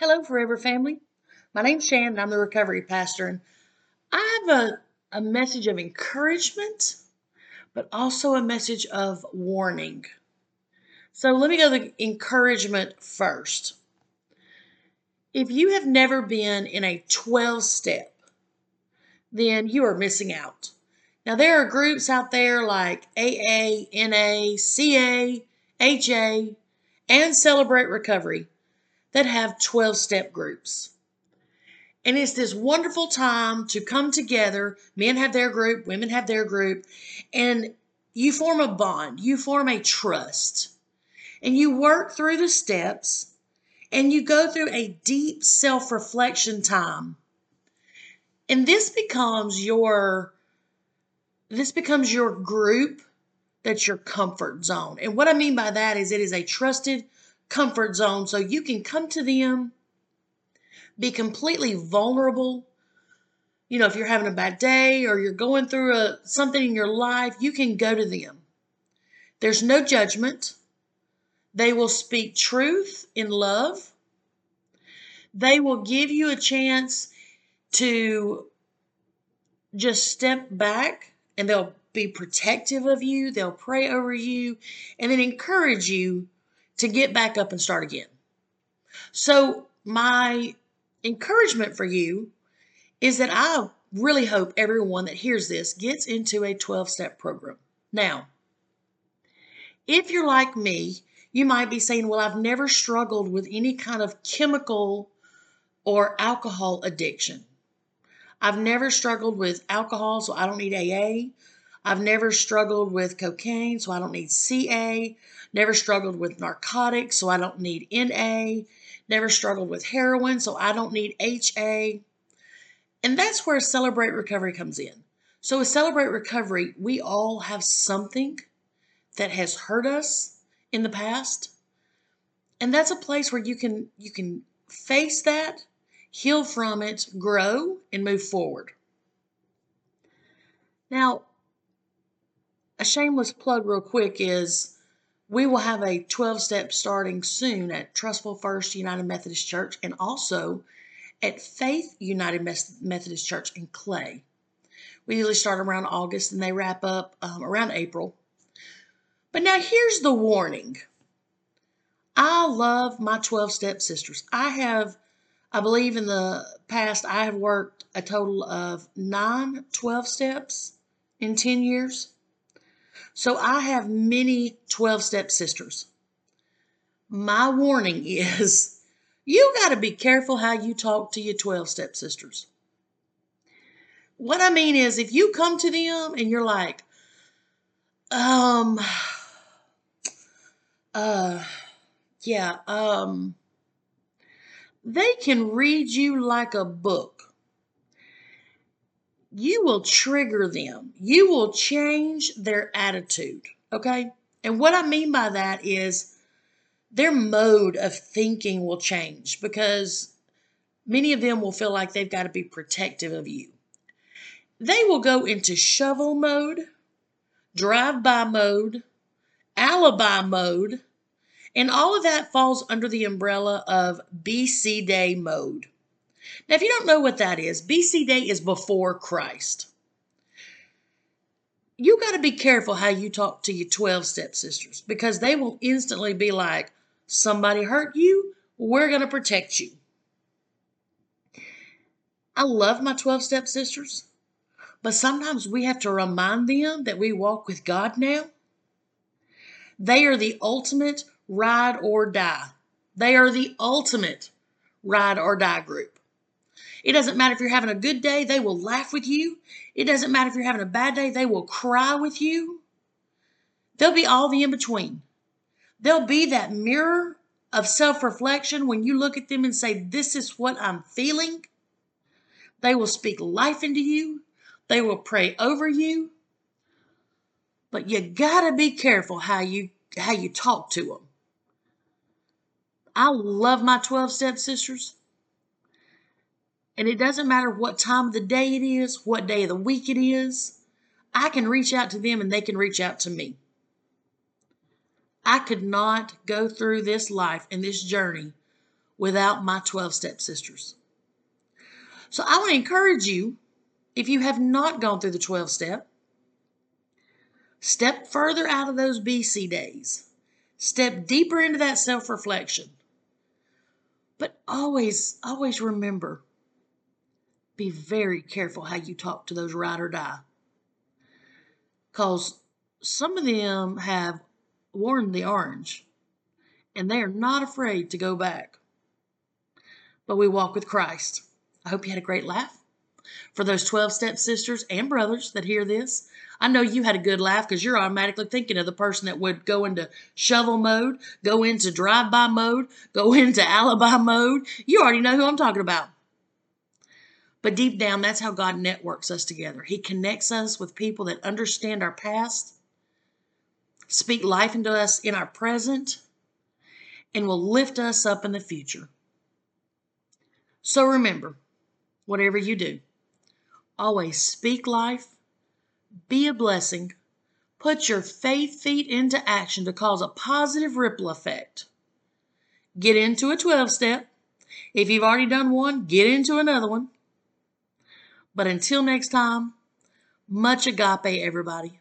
Hello, Forever family. My name's Shannon. I'm the recovery pastor, and I have a, a message of encouragement, but also a message of warning. So let me go to the encouragement first. If you have never been in a 12 step, then you are missing out. Now, there are groups out there like AA, NA, CA, HA, and Celebrate Recovery that have 12 step groups. And it's this wonderful time to come together. Men have their group, women have their group, and you form a bond, you form a trust, and you work through the steps and you go through a deep self reflection time. And this becomes your this becomes your group that's your comfort zone. And what I mean by that is it is a trusted comfort zone so you can come to them, be completely vulnerable. You know, if you're having a bad day or you're going through a, something in your life, you can go to them. There's no judgment. They will speak truth in love. They will give you a chance to just step back and they'll be protective of you, they'll pray over you, and then encourage you to get back up and start again. So, my encouragement for you is that I really hope everyone that hears this gets into a 12 step program. Now, if you're like me, you might be saying, Well, I've never struggled with any kind of chemical or alcohol addiction. I've never struggled with alcohol, so I don't need AA. I've never struggled with cocaine, so I don't need CA. Never struggled with narcotics, so I don't need NA. Never struggled with heroin, so I don't need HA. And that's where Celebrate Recovery comes in. So, with Celebrate Recovery, we all have something that has hurt us in the past. And that's a place where you can you can face that, heal from it, grow, and move forward. Now, a shameless plug real quick is we will have a 12 step starting soon at Trussville First United Methodist Church and also at Faith United Methodist Church in Clay. We usually start around August and they wrap up um, around April. But now here's the warning I love my 12 step sisters. I have, I believe in the past, I have worked a total of nine 12 steps in 10 years. So I have many 12 step sisters. My warning is you got to be careful how you talk to your 12 step sisters. What I mean is, if you come to them and you're like, um, uh, yeah, um, they can read you like a book you will trigger them. You will change their attitude. Okay. And what I mean by that is their mode of thinking will change because many of them will feel like they've got to be protective of you. They will go into shovel mode, drive by mode, alibi mode, and all of that falls under the umbrella of BC Day mode. Now, if you don't know what that is, BC Day is before Christ. You got to be careful how you talk to your 12 stepsisters because they will instantly be like, somebody hurt you, we're going to protect you. I love my 12 stepsisters, but sometimes we have to remind them that we walk with God now. They are the ultimate ride or die. They are the ultimate ride or die group. It doesn't matter if you're having a good day, they will laugh with you. It doesn't matter if you're having a bad day, they will cry with you. They'll be all the in between. They'll be that mirror of self reflection when you look at them and say, This is what I'm feeling. They will speak life into you, they will pray over you. But you gotta be careful how you how you talk to them. I love my 12 step sisters. And it doesn't matter what time of the day it is, what day of the week it is. I can reach out to them and they can reach out to me. I could not go through this life and this journey without my 12 step sisters. So I want to encourage you, if you have not gone through the 12 step, step further out of those BC days, step deeper into that self reflection. But always, always remember be very careful how you talk to those ride or die. Because some of them have worn the orange and they are not afraid to go back. But we walk with Christ. I hope you had a great laugh. For those 12 step sisters and brothers that hear this, I know you had a good laugh because you're automatically thinking of the person that would go into shovel mode, go into drive by mode, go into alibi mode. You already know who I'm talking about. But deep down, that's how God networks us together. He connects us with people that understand our past, speak life into us in our present, and will lift us up in the future. So remember, whatever you do, always speak life, be a blessing, put your faith feet into action to cause a positive ripple effect. Get into a 12 step. If you've already done one, get into another one. But until next time, much agape, everybody.